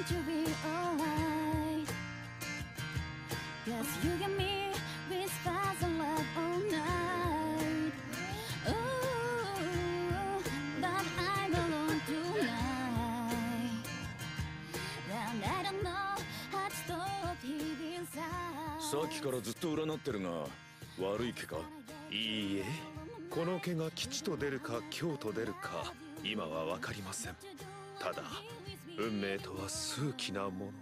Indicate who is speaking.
Speaker 1: going to be alright Cause you got me whispers of love all night Ooh, but I'm alone tonight And I don't know how to stop deep inside
Speaker 2: さっきからずっと占ってるが悪い毛か
Speaker 3: いいえこの毛が吉と出るか凶と出るか今は分かりません。ただ運命とは数奇なもの。